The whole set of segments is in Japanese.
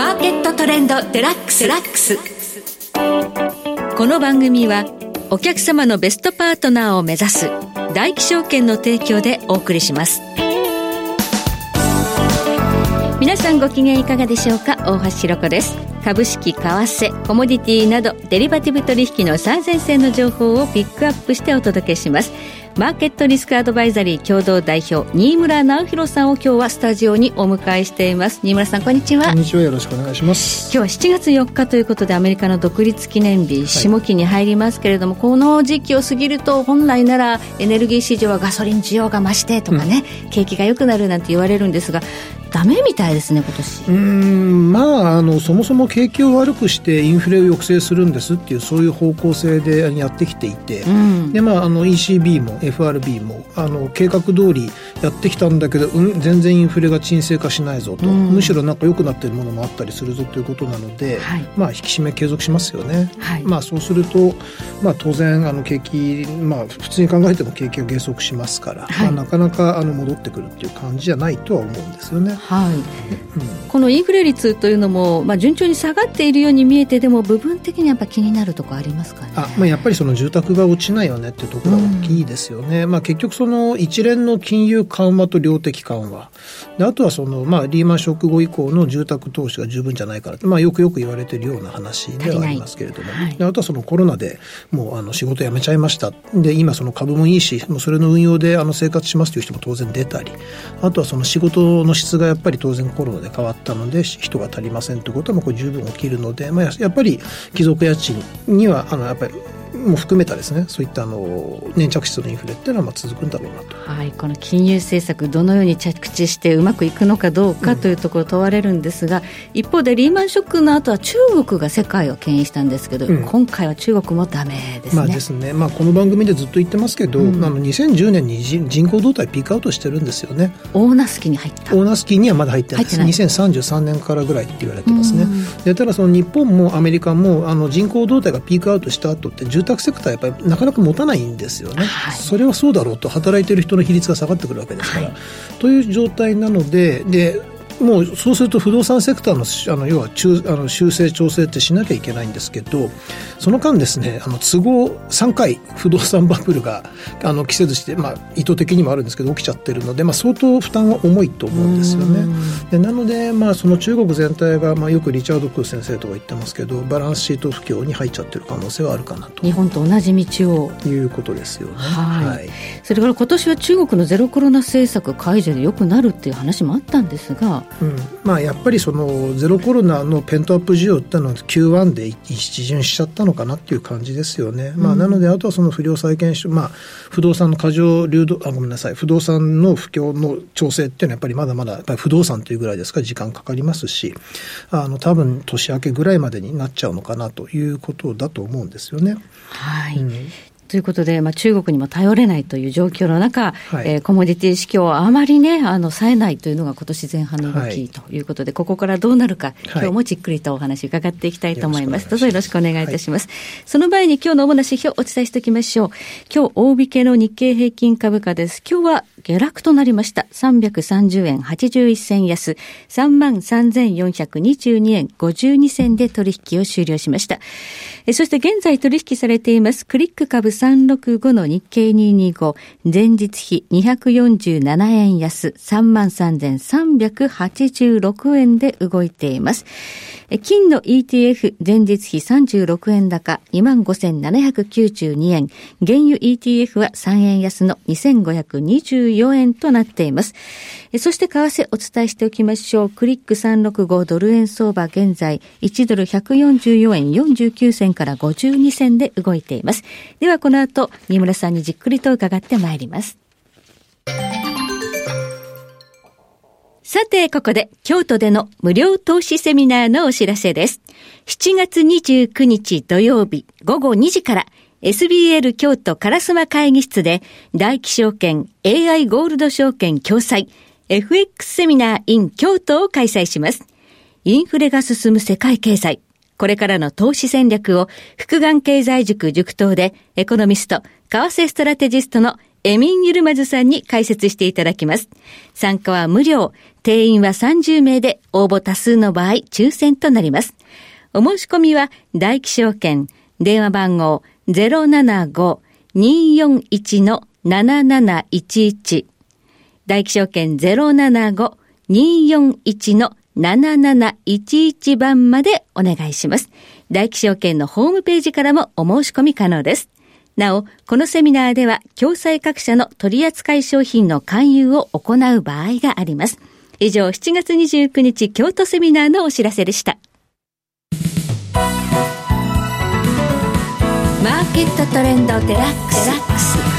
マーケットトレンドデラックス。ラックスこの番組はお客様のベストパートナーを目指す大気証券の提供でお送りします。皆さんご機嫌いかがでしょうか？大橋ひろ子です。株式為替コモディティなどデリバティブ取引の最前線の情報をピックアップしてお届けします。マーケットリスクアドバイザリー共同代表新村直弘さんを今日はスタジオにお迎えしています。新村さんこんにちは。こんにちは。よろしくお願いします。今日は7月4日ということでアメリカの独立記念日、下期に入りますけれどもこの時期を過ぎると本来ならエネルギー市場はガソリン需要が増してとかね、うん、景気が良くなるなんて言われるんですがダメみたいですね今年。うんまああのそもそも景気を悪くしてインフレを抑制するんですっていうそういう方向性でやってきていて、うん、でまああの ECB も FRB もあの計画通りやってきたんだけど、うん、全然インフレが沈静化しないぞと、うん、むしろなんか良くなっているものもあったりするぞということなので、はい、まあ引き締め継続しますよね、はい、まあそうすると、まあ、当然あの景気、まあ、普通に考えても景気が減速しますから、はい、まあ、なかなかあの戻ってくるっていう感じじゃないとは思うんですよね。はい、うん、このインフレ率というのも、まあ、順調に下がっているように見えてでも部分的にやっぱ気になるところありますかね？あ、まあ、やっぱりその住宅が落ちないよねっていうところが大きいですよね、うん、まあ、結局その一連の金融緩和と量的緩和。であとはその、まあ、リーマンショック後以降の住宅投資が十分じゃないから、まあ、よくよく言われているような話ではありますけれども、はい、であとはそのコロナでもうあの仕事辞めちゃいました。で今その株もいいしもうそれの運用であの生活しますという人も当然出たり。あとはその仕事の質がやっぱり当然コロナで変わったので人が足りませんということもこう十分起きるので、まあ、やっぱり貴族家賃にはあのやっぱりも含めたですね。そういったあの粘着質のインフレっていうのはまあ続くんだろうなと、はい、この金融政策どのように着地してうまくいくのかどうかというところ問われるんですが、うん、一方でリーマンショックの後は中国が世界を牽引したんですけど、うん、今回は中国もダメですね,、まあですね。まあ、この番組でずっと言ってますけど、うん、あの2010年に人口動態ピークアウトしてるんですよね。オーナス期に入った。オーナス期にはまだ入ってないです。2033年からぐらいって言われてますね、でただその日本もアメリカもあの人口動態がピークアウトした後って住宅セクターやっぱりなかなか持たないんですよね、はい、それはそうだろうと働いている人の比率が下がってくるわけですから、はい、という状態なのででもうそうすると不動産セクターのあの要は中あの修正調整ってしなきゃいけないんですけどその間ですねあの都合3回不動産バブルがあの季節して、まあ、意図的にもあるんですけど起きちゃってるので、まあ、相当負担は重いと思うんですよね。でなので、まあ、その中国全体が、まあ、よくリチャード・クー先生とか言ってますけどバランスシート不況に入っちゃってる可能性はあるかなと。日本と同じ道を。いうことですよね。はい、はい、それから今年は中国のゼロコロナ政策解除でよくなるっていう話もあったんですが、うんまあ、やっぱりそのゼロコロナのペントアップ需要っていうのは Q1 で一巡しちゃったのかなっていう感じですよね。まあ、なので、あとはその不良債権まあ、不動産の過剰流動、あ、ごめんなさい、不動産の不況の調整っていうのはやっぱりまだまだ、やっぱり不動産というぐらいですから時間かかりますし、あの、多分年明けぐらいまでになっちゃうのかなということだと思うんですよね。はい。うんということで、まあ、中国にも頼れないという状況の中、はい、えー、コモディティ市況はあまりね、あの、冴えないというのが今年前半の動きということで、はい、ここからどうなるか、今日もじっくりとお話伺っていきたいと思います。はい、どうぞよろしくお願いいたします。その前に今日の主な指標をお伝えしておきましょう。今日、大引けの日経平均株価です。今日は下落となりました。330円81銭安、33,422円52銭で取引を終了しました。えそして現在取引されていますクリック株365の日経225、前日比247円安、33,386円で動いています。金の ETF 前日比36円高25,792円。原油 ETF は3円安の2524円となっています。そして為替お伝えしておきましょう。クリック365ドル円相場現在1ドル144円49銭から52銭で動いています。ではこのこの後、新村さんにじっくりと伺ってまいります。さて、ここで京都での無料投資セミナーのお知らせです。7月29日土曜日午後2時から SBL 京都烏丸会議室で大気証券 AI ゴールド証券共催 FX セミナー in 京都を開催します。インフレが進む世界経済。これからの投資戦略を、福眼経済塾塾頭で、エコノミスト、為替ストラテジストのエミン・ユルマズさんに解説していただきます。参加は無料、定員は30名で応募多数の場合抽選となります。お申し込みは大気証券、電話番号075-241-7711大気証券075-241-7711番までお願いします。大気証券のホームページからもお申し込み可能です。なお、このセミナーでは、共済各社の取扱い商品の勧誘を行う場合があります。以上、7月29日京都セミナーのお知らせでした。マーケットトレンドデラックス。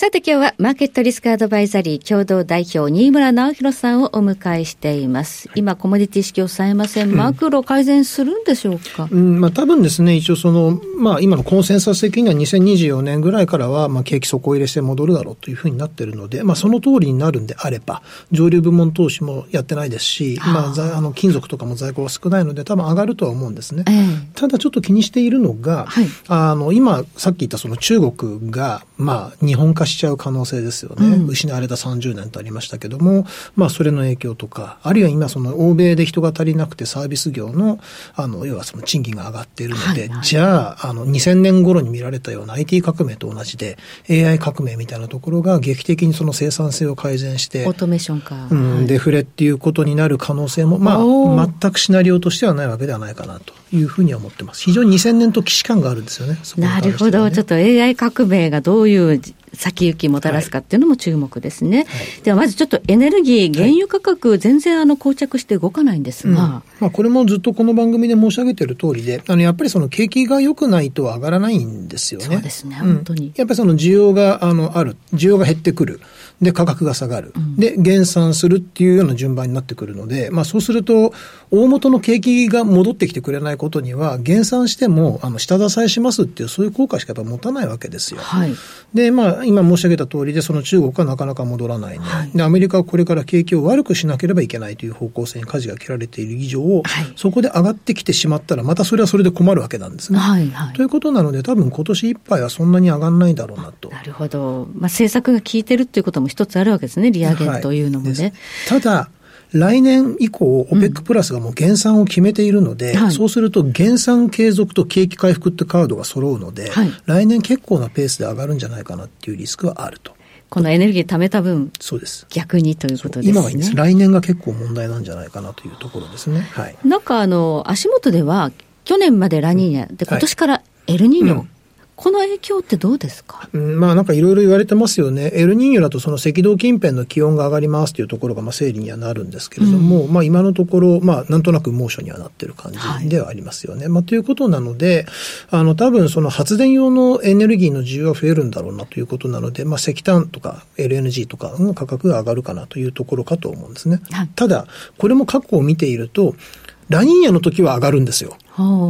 さて今日はマーケットリスクアドバイザリー共同代表新村直弘さんをお迎えしています。今コモディティ式を抑えません。マクロ改善するんでしょうか、うん、まあ多分ですね、一応その、まあ今のコンセンサス的には2024年ぐらいからは、まあ景気底入れして戻るだろうというふうになっているので、まあその通りになるんであれば、上流部門投資もやってないですし、まああの金属とかも在庫が少ないので多分上がるとは思うんですね。えー、ただちょっと気にしているのが、はい、あの今さっき言ったその中国が、まあ日本化しちゃう可能性ですよね、うん、失われた30年とありましたけども、まあ、それの影響とか、あるいは今、その欧米で人が足りなくてサービス業の、あの、要はその賃金が上がっているので、はいはい、じゃあ、あの、2000年頃に見られたような IT 革命と同じで、AI 革命みたいなところが劇的にその生産性を改善して、オートメーションか。うん、デフレっていうことになる可能性も、まあ、全くシナリオとしてはないわけではないかなというふうには思ってます。非常に2000年と既視感があるんですよね。ねなるほど。ちょっと AI 革命がどういう先行きもたらすかっていうのも注目ですね。はい、ではまずちょっとエネルギー、原油価格、全然あの膠着して動かないんですが、うん、まあ、これもずっとこの番組で申し上げている通りで、あのやっぱりその景気が良くないと上がらないんですよね。そうですね、本当に。うん、やっぱりその需要があのある、需要が減ってくる。で、価格が下がる。で、減産するっていうような順番になってくるので、まあそうすると、大元の景気が戻ってきてくれないことには、減産しても、あの、下支えしますっていう、そういう効果しかやっぱ持たないわけですよ。はい。で、まあ、今申し上げた通りで、その中国はなかなか戻らないね。はい、で、アメリカはこれから景気を悪くしなければいけないという方向性に舵が切られている以上、はい、そこで上がってきてしまったら、またそれはそれで困るわけなんですね。はいはい。ということなので、多分今年いっぱいはそんなに上がらないだろうなと。なるほど。まあ、政策が効いてるっていうことも一つあるわけですね。利上げというのもね。はい、ただ、来年以降、オペックプラスがもう減産を決めているので、うんはい、そうすると減産継続と景気回復ってカードが揃うので、はい、来年結構なペースで上がるんじゃないかなっていうリスクはあると。このエネルギー貯めた分、そうです。逆にということですね。今はいいんです。来年が結構問題なんじゃないかなというところですね。はい。なんかあの、足元では、去年までラニーニャ、で、今年からエルニーニョ、うんこの影響ってどうですか、うん、まあなんかいろいろ言われてますよね。エルニーニョだとその赤道近辺の気温が上がりますというところがまあ整理にはなるんですけれども、うん、まあ今のところ、まあなんとなく猛暑にはなってる感じではありますよね。はい、まあということなので、あの多分その発電用のエネルギーの需要は増えるんだろうなということなので、まあ石炭とか LNG とかの価格が上がるかなというところかと思うんですね。はい、ただ、これも過去を見ていると、ラニーニャの時は上がるんですよ。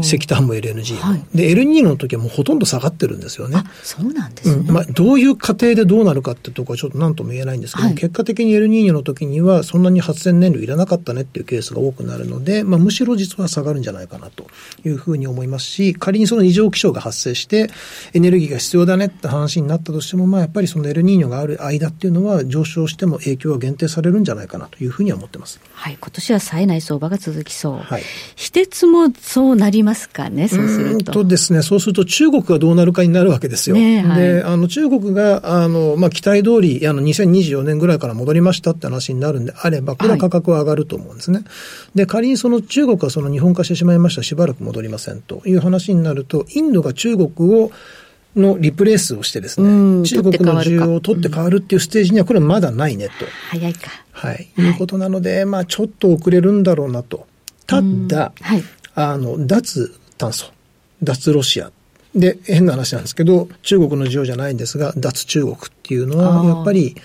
石炭も LNG も。はい、で、LNG の時はもうほとんど下がってるんですよね。そうなんですね。うん、まあ、どういう過程でどうなるかってところはちょっと何とも言えないんですけど、はい、結果的にエルニーニョの時にはそんなに発電燃料いらなかったねっていうケースが多くなるので、まあ、むしろ実は下がるんじゃないかなというふうに思いますし、仮にその異常気象が発生してエネルギーが必要だねって話になったとしても、まあ、やっぱりそのエルニーニョがある間っていうのは上昇しても影響は限定されるんじゃないかなというふうには思ってます。はい。今年は冴えない相場が続きそう。はい。非鉄もそうなりますかね。ね、そうすると。とですね、そうすると中国がどうなるかになるわけですよ。ねはい、で、あの中国が、あの、まあ、期待通り、あの、2024年ぐらいから戻りましたって話になるんであれば、これは価格は上がると思うんですね。はい、で、仮にその中国がその日本化してしまいました、しばらく戻りませんという話になると、インドが中国をのリプレースをしてですね、中国の需要を取って変わるっていうステージにはこれはまだないねと。早いか。はい。いうことなので、まあちょっと遅れるんだろうなと。ただ、はい、あの、脱炭素、脱ロシア。で、変な話なんですけど、中国の需要じゃないんですが、脱中国っていうのは、やっぱり、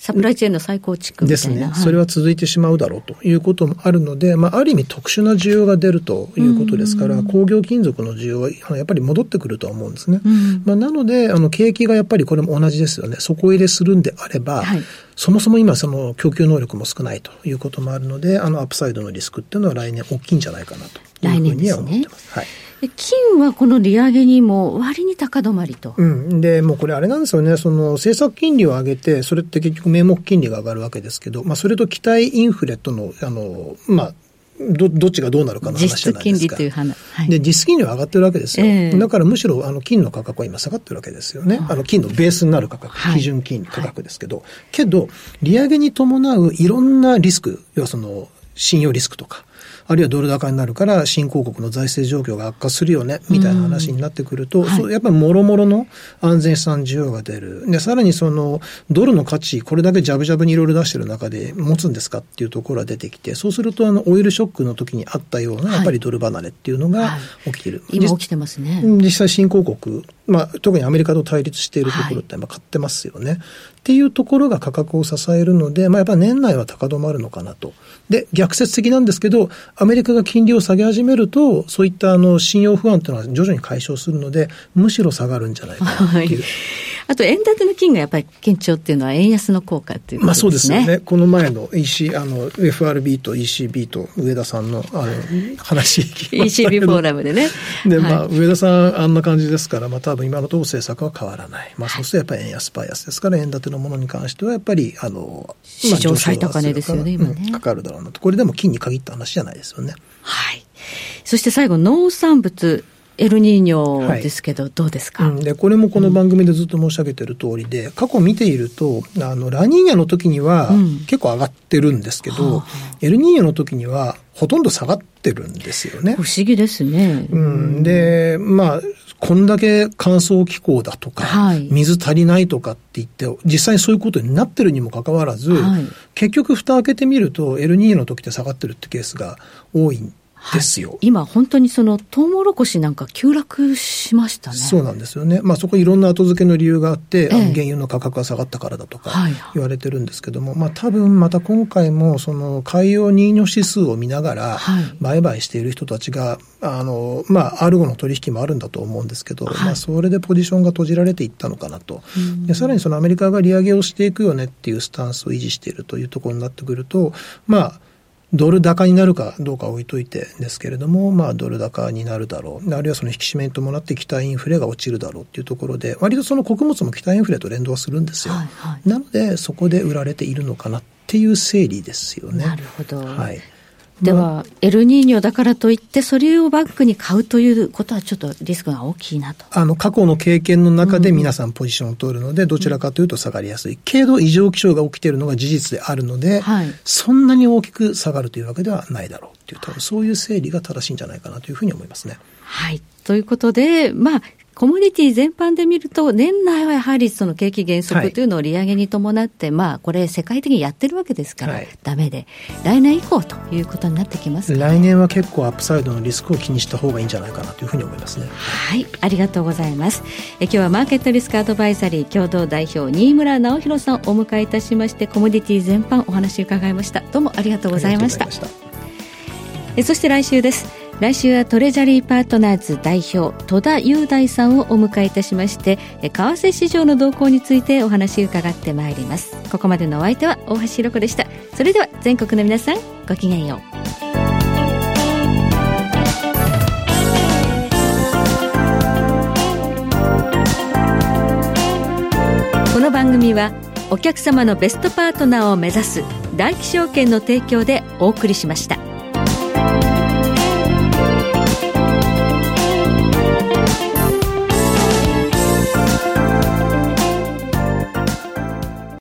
サプライチェーンの再構築ですね、はい、それは続いてしまうだろうということもあるので、まあ、ある意味特殊な需要が出るということですから、工業金属の需要はやっぱり戻ってくるとは思うんですね。まあ、なので、あの、景気がやっぱりこれも同じですよね。底入れするんであれば、はい、そもそも今その供給能力も少ないということもあるので、あの、アップサイドのリスクっていうのは来年大きいんじゃないかなというふうには思ってます。すね、はい金はこの利上げにも割に高止まりと。うん。で、もうこれあれなんですよね。その政策金利を上げて、それって結局名目金利が上がるわけですけど、まあそれと期待インフレとの、あの、まあ、どどっちがどうなるかの話じゃないですか。実金利はい、で、実質金利は上がってるわけですよ。えー、だからむしろ、あの、金の価格は今下がってるわけですよね。はい、あの、金のベースになる価格、基準金利価格ですけど、はい、けど、利上げに伴ういろんなリスク、要はその、信用リスクとか、あるいはドル高になるから新興国の財政状況が悪化するよね、みたいな話になってくると、はい、やっぱりもろもろの安全資産需要が出る。で、さらにその、ドルの価値、これだけジャブジャブにいろいろ出してる中で持つんですかっていうところが出てきて、そうすると、あの、オイルショックの時にあったような、やっぱりドル離れっていうのが起きてる。はいはい、今起きてますね。実際新興国、まあ、特にアメリカと対立しているところって買ってますよね。っていうところが価格を支えるので、まあ、やっぱ年内は高止まるのかなと。で、逆説的なんですけど、アメリカが金利を下げ始めると、そういったあの信用不安というのは徐々に解消するので、むしろ下がるんじゃないかなっていう。はいあと、円建ての金がやっぱり堅調っていうのは、円安の効果っていうことですね。まあそうですよね。この前の EC、あの、FRB と ECB と上田さんの、あの、話 ECB フォーラムでね。で、まあ、上田さん、あんな感じですから、まあ多分今のところ政策は変わらない。まあそうするとやっぱり円安バイアスですから、円建てのものに関しては、やっぱり、あの、史上最高値ですよね、今ね。かかるだろうなと。これでも金に限った話じゃないですよね。はい。そして最後、農産物。エルニーニョですけど、はい、どうですか、うん、でこれもこの番組でずっと申し上げてる通りで、うん、過去見ているとあのラニーニャの時には結構上がってるんですけど、うん、エルニーニョの時にはほとんど下がってるんですよね。不思議ですね。うん、でまあこんだけ乾燥気候だとか、はい、水足りないとかって言って、実際そういうことになってるにもかかわらず、はい、結局蓋開けてみると、エルニーの時って下がってるってケースが多いんですよ、はい、今、本当にそのトウモロコシなんか急落しましたね。そうなんですよね。まあそこいろんな後付けの理由があって、ええ、原油の価格が下がったからだとか言われてるんですけども、はい、まあ多分また今回もその海洋ニーニョ指数を見ながら売買している人たちが、あの、まあアルゴの取引もあるんだと思うんですけど、はい、まあそれでポジションが閉じられていったのかなと。でさらにそのアメリカが利上げをしていくよねっていうスタンスを維持しているというところになってくると、まあドル高になるかどうか置いといてですけれども、まあ、ドル高になるだろう。あるいはその引き締めに伴って期待インフレが落ちるだろうっていうところで、割とその穀物も期待インフレと連動はするんですよ。はいはい、なので、そこで売られているのかなっていう整理ですよね。なるほど。はい。では、エルニーニョだからといって、それをバックに買うということは、ちょっとリスクが大きいなとあの過去の経験の中で皆さんポジションを取るので、どちらかというと下がりやすい、けど異常気象が起きているのが事実であるので、はい、そんなに大きく下がるというわけではないだろうっていう、多分そういう整理が正しいんじゃないかなというふうに思いますね。はい。ということで、まあ、コモディティ全般で見ると、年内はやはりその景気減速というのを利上げに伴って、はい、まあ、これ、世界的にやってるわけですから、だめで、来年以降ということになってきます、ね、来年は結構、アップサイドのリスクを気にした方がいいんじゃないかなというふうに思いますね。はい、ありがとうございます。え今日はマーケットリスクアドバイザリー共同代表、新村直弘さんをお迎えいたしまして、コモディティ全般お話伺いました。どうもありがとうございました。えそして来週です。来週はトレジャリーパートナーズ代表戸田雄大さんをお迎えいたしまして為替市場の動向についてお話伺ってまいります。ここまでのお相手は大橋ひろ子でした。それでは全国の皆さんごきげんよう。この番組はお客様のベストパートナーを目指す大気証券の提供でお送りしました。